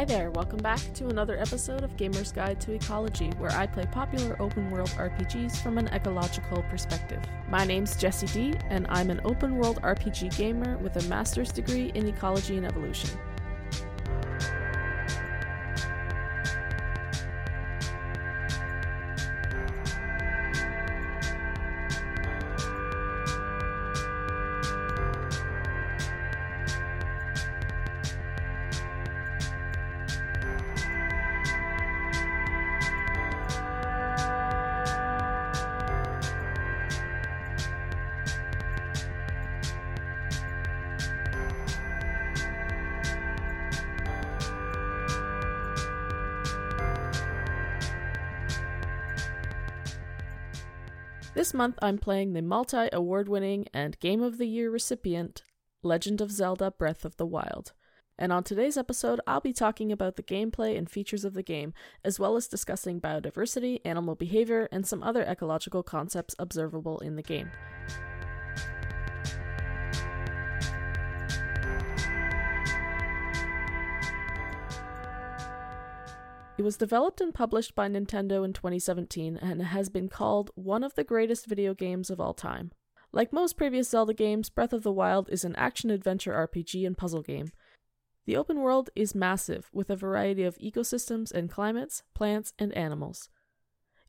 Hi there, welcome back to another episode of Gamer's Guide to Ecology, where I play popular open world RPGs from an ecological perspective. My name's Jesse D, and I'm an open world RPG gamer with a master's degree in ecology and evolution. This month I'm playing the multi award winning and Game of the Year recipient, Legend of Zelda Breath of the Wild. And on today's episode, I'll be talking about the gameplay and features of the game, as well as discussing biodiversity, animal behavior, and some other ecological concepts observable in the game. It was developed and published by Nintendo in 2017 and has been called one of the greatest video games of all time. Like most previous Zelda games, Breath of the Wild is an action adventure RPG and puzzle game. The open world is massive, with a variety of ecosystems and climates, plants, and animals.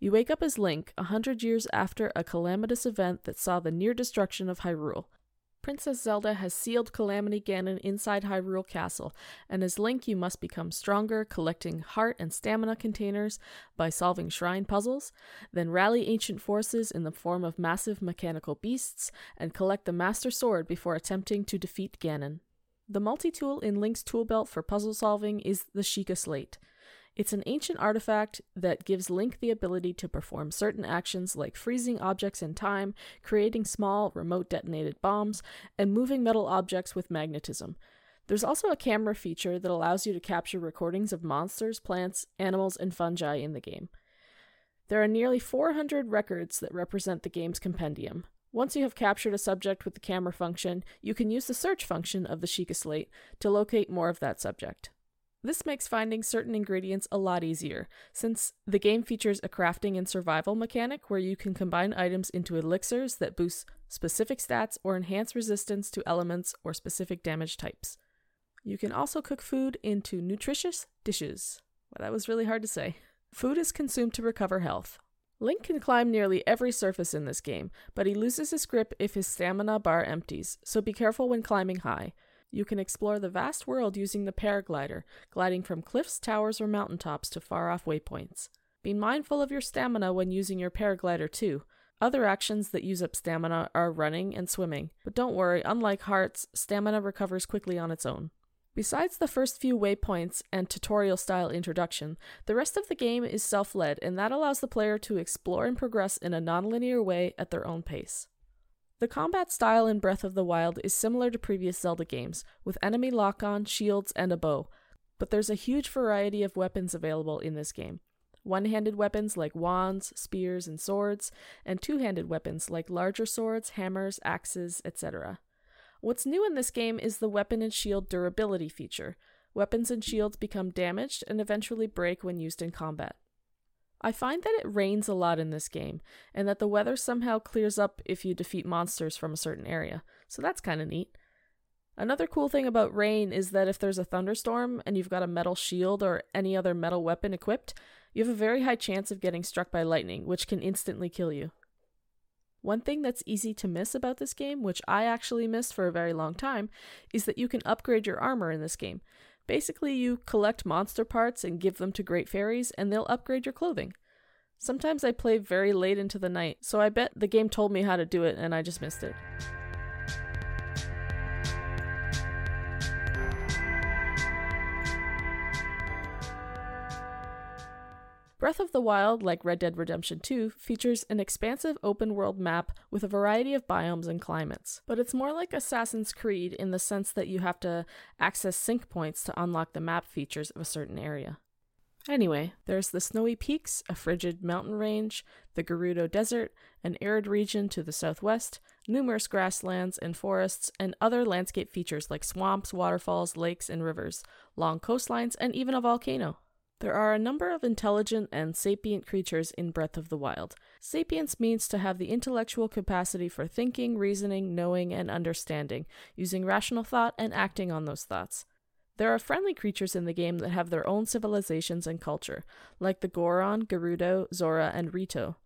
You wake up as Link, a hundred years after a calamitous event that saw the near destruction of Hyrule, Princess Zelda has sealed Calamity Ganon inside Hyrule Castle, and as Link, you must become stronger, collecting heart and stamina containers by solving shrine puzzles, then rally ancient forces in the form of massive mechanical beasts, and collect the Master Sword before attempting to defeat Ganon. The multi tool in Link's tool belt for puzzle solving is the Sheikah Slate. It's an ancient artifact that gives Link the ability to perform certain actions like freezing objects in time, creating small, remote detonated bombs, and moving metal objects with magnetism. There's also a camera feature that allows you to capture recordings of monsters, plants, animals, and fungi in the game. There are nearly 400 records that represent the game's compendium. Once you have captured a subject with the camera function, you can use the search function of the Sheikah Slate to locate more of that subject. This makes finding certain ingredients a lot easier, since the game features a crafting and survival mechanic where you can combine items into elixirs that boost specific stats or enhance resistance to elements or specific damage types. You can also cook food into nutritious dishes. Well, that was really hard to say. Food is consumed to recover health. Link can climb nearly every surface in this game, but he loses his grip if his stamina bar empties, so be careful when climbing high. You can explore the vast world using the paraglider, gliding from cliffs, towers, or mountaintops to far off waypoints. Be mindful of your stamina when using your paraglider, too. Other actions that use up stamina are running and swimming, but don't worry, unlike hearts, stamina recovers quickly on its own. Besides the first few waypoints and tutorial style introduction, the rest of the game is self led, and that allows the player to explore and progress in a nonlinear way at their own pace. The combat style in Breath of the Wild is similar to previous Zelda games, with enemy lock on, shields, and a bow, but there's a huge variety of weapons available in this game. One handed weapons like wands, spears, and swords, and two handed weapons like larger swords, hammers, axes, etc. What's new in this game is the weapon and shield durability feature. Weapons and shields become damaged and eventually break when used in combat. I find that it rains a lot in this game, and that the weather somehow clears up if you defeat monsters from a certain area, so that's kind of neat. Another cool thing about rain is that if there's a thunderstorm and you've got a metal shield or any other metal weapon equipped, you have a very high chance of getting struck by lightning, which can instantly kill you. One thing that's easy to miss about this game, which I actually missed for a very long time, is that you can upgrade your armor in this game. Basically, you collect monster parts and give them to great fairies, and they'll upgrade your clothing. Sometimes I play very late into the night, so I bet the game told me how to do it and I just missed it. Breath of the Wild, like Red Dead Redemption 2, features an expansive open world map with a variety of biomes and climates. But it's more like Assassin's Creed in the sense that you have to access sync points to unlock the map features of a certain area. Anyway, there's the snowy peaks, a frigid mountain range, the Gerudo Desert, an arid region to the southwest, numerous grasslands and forests, and other landscape features like swamps, waterfalls, lakes, and rivers, long coastlines, and even a volcano. There are a number of intelligent and sapient creatures in Breath of the Wild. Sapience means to have the intellectual capacity for thinking, reasoning, knowing, and understanding, using rational thought and acting on those thoughts. There are friendly creatures in the game that have their own civilizations and culture, like the Goron, Gerudo, Zora, and Rito.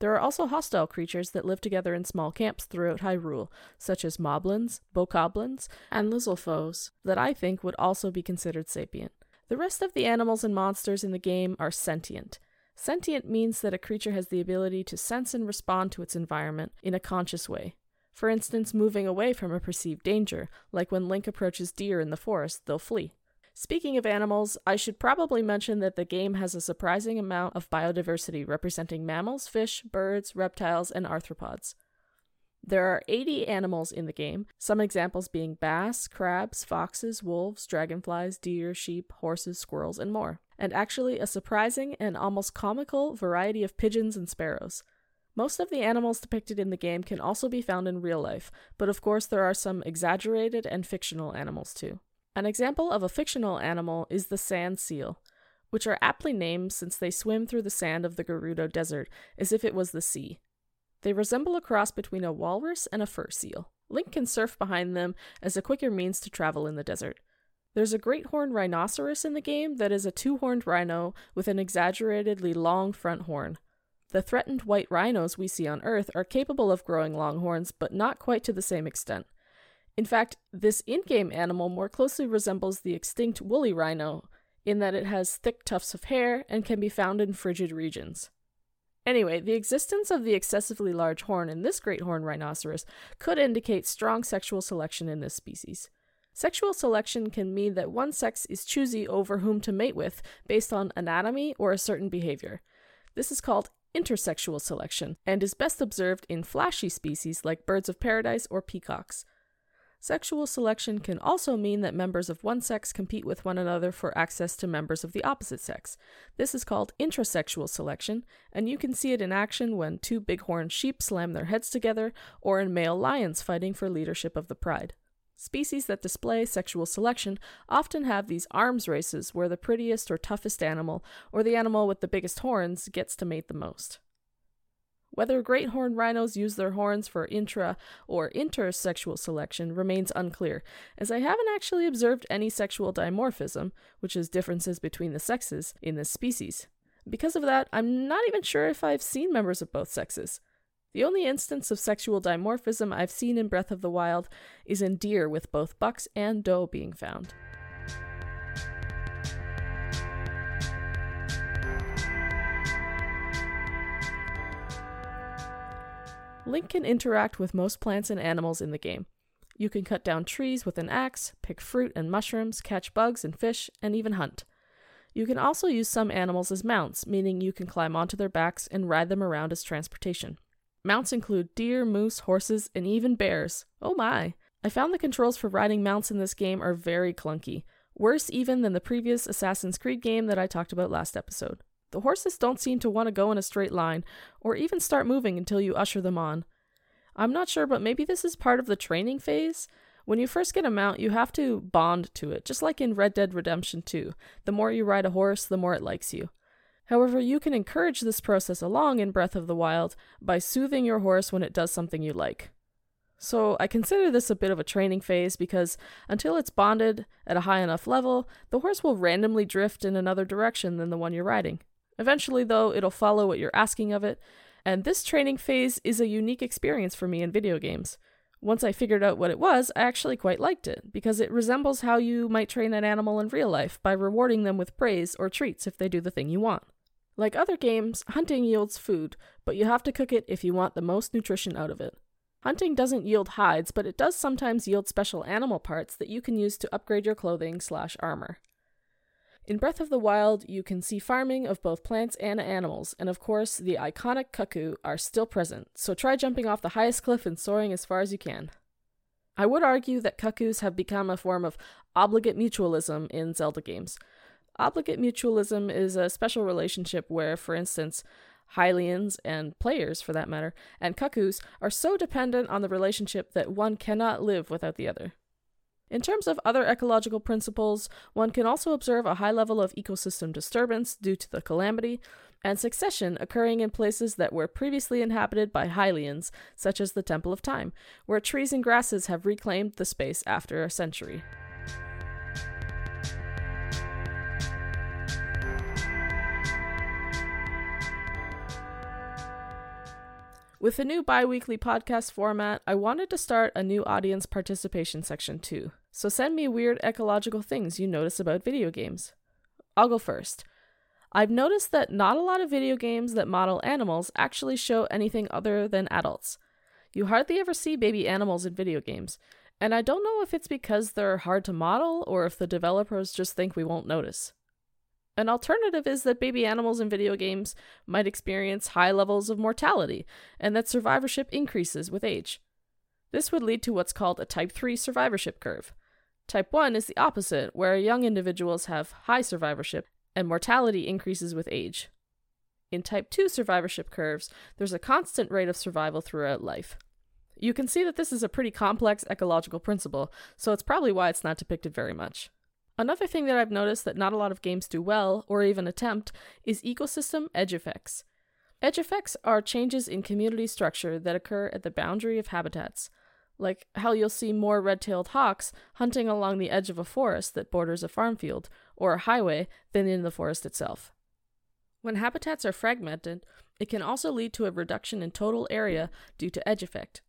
There are also hostile creatures that live together in small camps throughout Hyrule, such as moblins, bokoblins, and lizalfos, that I think would also be considered sapient. The rest of the animals and monsters in the game are sentient. Sentient means that a creature has the ability to sense and respond to its environment in a conscious way. For instance, moving away from a perceived danger, like when Link approaches deer in the forest, they'll flee. Speaking of animals, I should probably mention that the game has a surprising amount of biodiversity representing mammals, fish, birds, reptiles, and arthropods. There are 80 animals in the game, some examples being bass, crabs, foxes, wolves, dragonflies, deer, sheep, horses, squirrels, and more. And actually, a surprising and almost comical variety of pigeons and sparrows. Most of the animals depicted in the game can also be found in real life, but of course, there are some exaggerated and fictional animals too. An example of a fictional animal is the sand seal, which are aptly named since they swim through the sand of the Gerudo Desert as if it was the sea. They resemble a cross between a walrus and a fur seal. Link can surf behind them as a quicker means to travel in the desert. There's a great horned rhinoceros in the game that is a two horned rhino with an exaggeratedly long front horn. The threatened white rhinos we see on Earth are capable of growing long horns, but not quite to the same extent. In fact, this in game animal more closely resembles the extinct woolly rhino in that it has thick tufts of hair and can be found in frigid regions. Anyway, the existence of the excessively large horn in this great horned rhinoceros could indicate strong sexual selection in this species. Sexual selection can mean that one sex is choosy over whom to mate with based on anatomy or a certain behavior. This is called intersexual selection and is best observed in flashy species like birds of paradise or peacocks. Sexual selection can also mean that members of one sex compete with one another for access to members of the opposite sex. This is called intrasexual selection, and you can see it in action when two bighorn sheep slam their heads together or in male lions fighting for leadership of the pride. Species that display sexual selection often have these arms races where the prettiest or toughest animal, or the animal with the biggest horns, gets to mate the most. Whether great horned rhinos use their horns for intra or intersexual selection remains unclear, as I haven't actually observed any sexual dimorphism, which is differences between the sexes, in this species. Because of that, I'm not even sure if I've seen members of both sexes. The only instance of sexual dimorphism I've seen in Breath of the Wild is in deer, with both bucks and doe being found. Link can interact with most plants and animals in the game. You can cut down trees with an axe, pick fruit and mushrooms, catch bugs and fish, and even hunt. You can also use some animals as mounts, meaning you can climb onto their backs and ride them around as transportation. Mounts include deer, moose, horses, and even bears. Oh my! I found the controls for riding mounts in this game are very clunky, worse even than the previous Assassin's Creed game that I talked about last episode. The horses don't seem to want to go in a straight line, or even start moving until you usher them on. I'm not sure, but maybe this is part of the training phase. When you first get a mount, you have to bond to it, just like in Red Dead Redemption 2. The more you ride a horse, the more it likes you. However, you can encourage this process along in Breath of the Wild by soothing your horse when it does something you like. So I consider this a bit of a training phase because until it's bonded at a high enough level, the horse will randomly drift in another direction than the one you're riding. Eventually, though, it'll follow what you're asking of it, and this training phase is a unique experience for me in video games. Once I figured out what it was, I actually quite liked it, because it resembles how you might train an animal in real life by rewarding them with praise or treats if they do the thing you want. Like other games, hunting yields food, but you have to cook it if you want the most nutrition out of it. Hunting doesn't yield hides, but it does sometimes yield special animal parts that you can use to upgrade your clothing slash armor. In Breath of the Wild, you can see farming of both plants and animals, and of course, the iconic cuckoo are still present, so try jumping off the highest cliff and soaring as far as you can. I would argue that cuckoos have become a form of obligate mutualism in Zelda games. Obligate mutualism is a special relationship where, for instance, Hylians and players, for that matter, and cuckoos are so dependent on the relationship that one cannot live without the other. In terms of other ecological principles, one can also observe a high level of ecosystem disturbance due to the calamity, and succession occurring in places that were previously inhabited by Hylians, such as the Temple of Time, where trees and grasses have reclaimed the space after a century. With the new bi weekly podcast format, I wanted to start a new audience participation section too. So send me weird ecological things you notice about video games. I'll go first. I've noticed that not a lot of video games that model animals actually show anything other than adults. You hardly ever see baby animals in video games, and I don't know if it's because they're hard to model or if the developers just think we won't notice. An alternative is that baby animals in video games might experience high levels of mortality and that survivorship increases with age. This would lead to what's called a type 3 survivorship curve. Type 1 is the opposite, where young individuals have high survivorship and mortality increases with age. In type 2 survivorship curves, there's a constant rate of survival throughout life. You can see that this is a pretty complex ecological principle, so it's probably why it's not depicted very much. Another thing that I've noticed that not a lot of games do well, or even attempt, is ecosystem edge effects. Edge effects are changes in community structure that occur at the boundary of habitats like how you'll see more red tailed hawks hunting along the edge of a forest that borders a farm field or a highway than in the forest itself. When habitats are fragmented, it can also lead to a reduction in total area due to edge effect.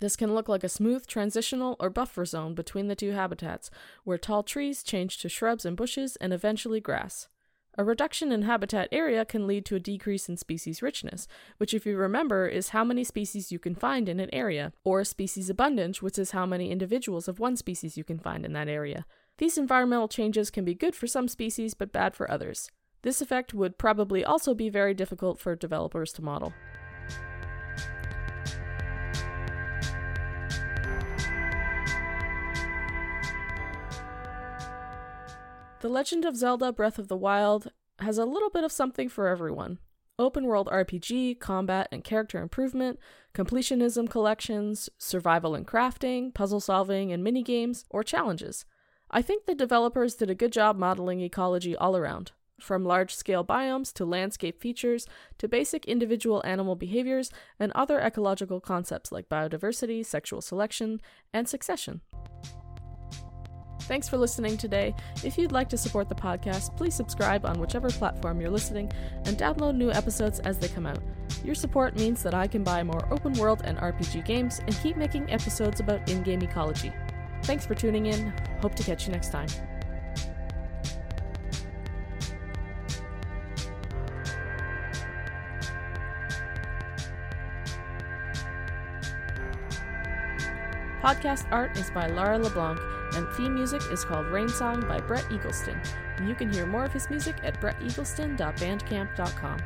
This can look like a smooth transitional or buffer zone between the two habitats, where tall trees change to shrubs and bushes and eventually grass. A reduction in habitat area can lead to a decrease in species richness, which, if you remember, is how many species you can find in an area, or species abundance, which is how many individuals of one species you can find in that area. These environmental changes can be good for some species but bad for others. This effect would probably also be very difficult for developers to model. The Legend of Zelda Breath of the Wild has a little bit of something for everyone. Open world RPG, combat and character improvement, completionism collections, survival and crafting, puzzle solving and minigames, or challenges. I think the developers did a good job modeling ecology all around, from large scale biomes to landscape features to basic individual animal behaviors and other ecological concepts like biodiversity, sexual selection, and succession. Thanks for listening today. If you'd like to support the podcast, please subscribe on whichever platform you're listening and download new episodes as they come out. Your support means that I can buy more open world and RPG games and keep making episodes about in game ecology. Thanks for tuning in. Hope to catch you next time. Podcast art is by Laura LeBlanc and theme music is called Rain Song by Brett Eagleston. You can hear more of his music at bretteagleston.bandcamp.com.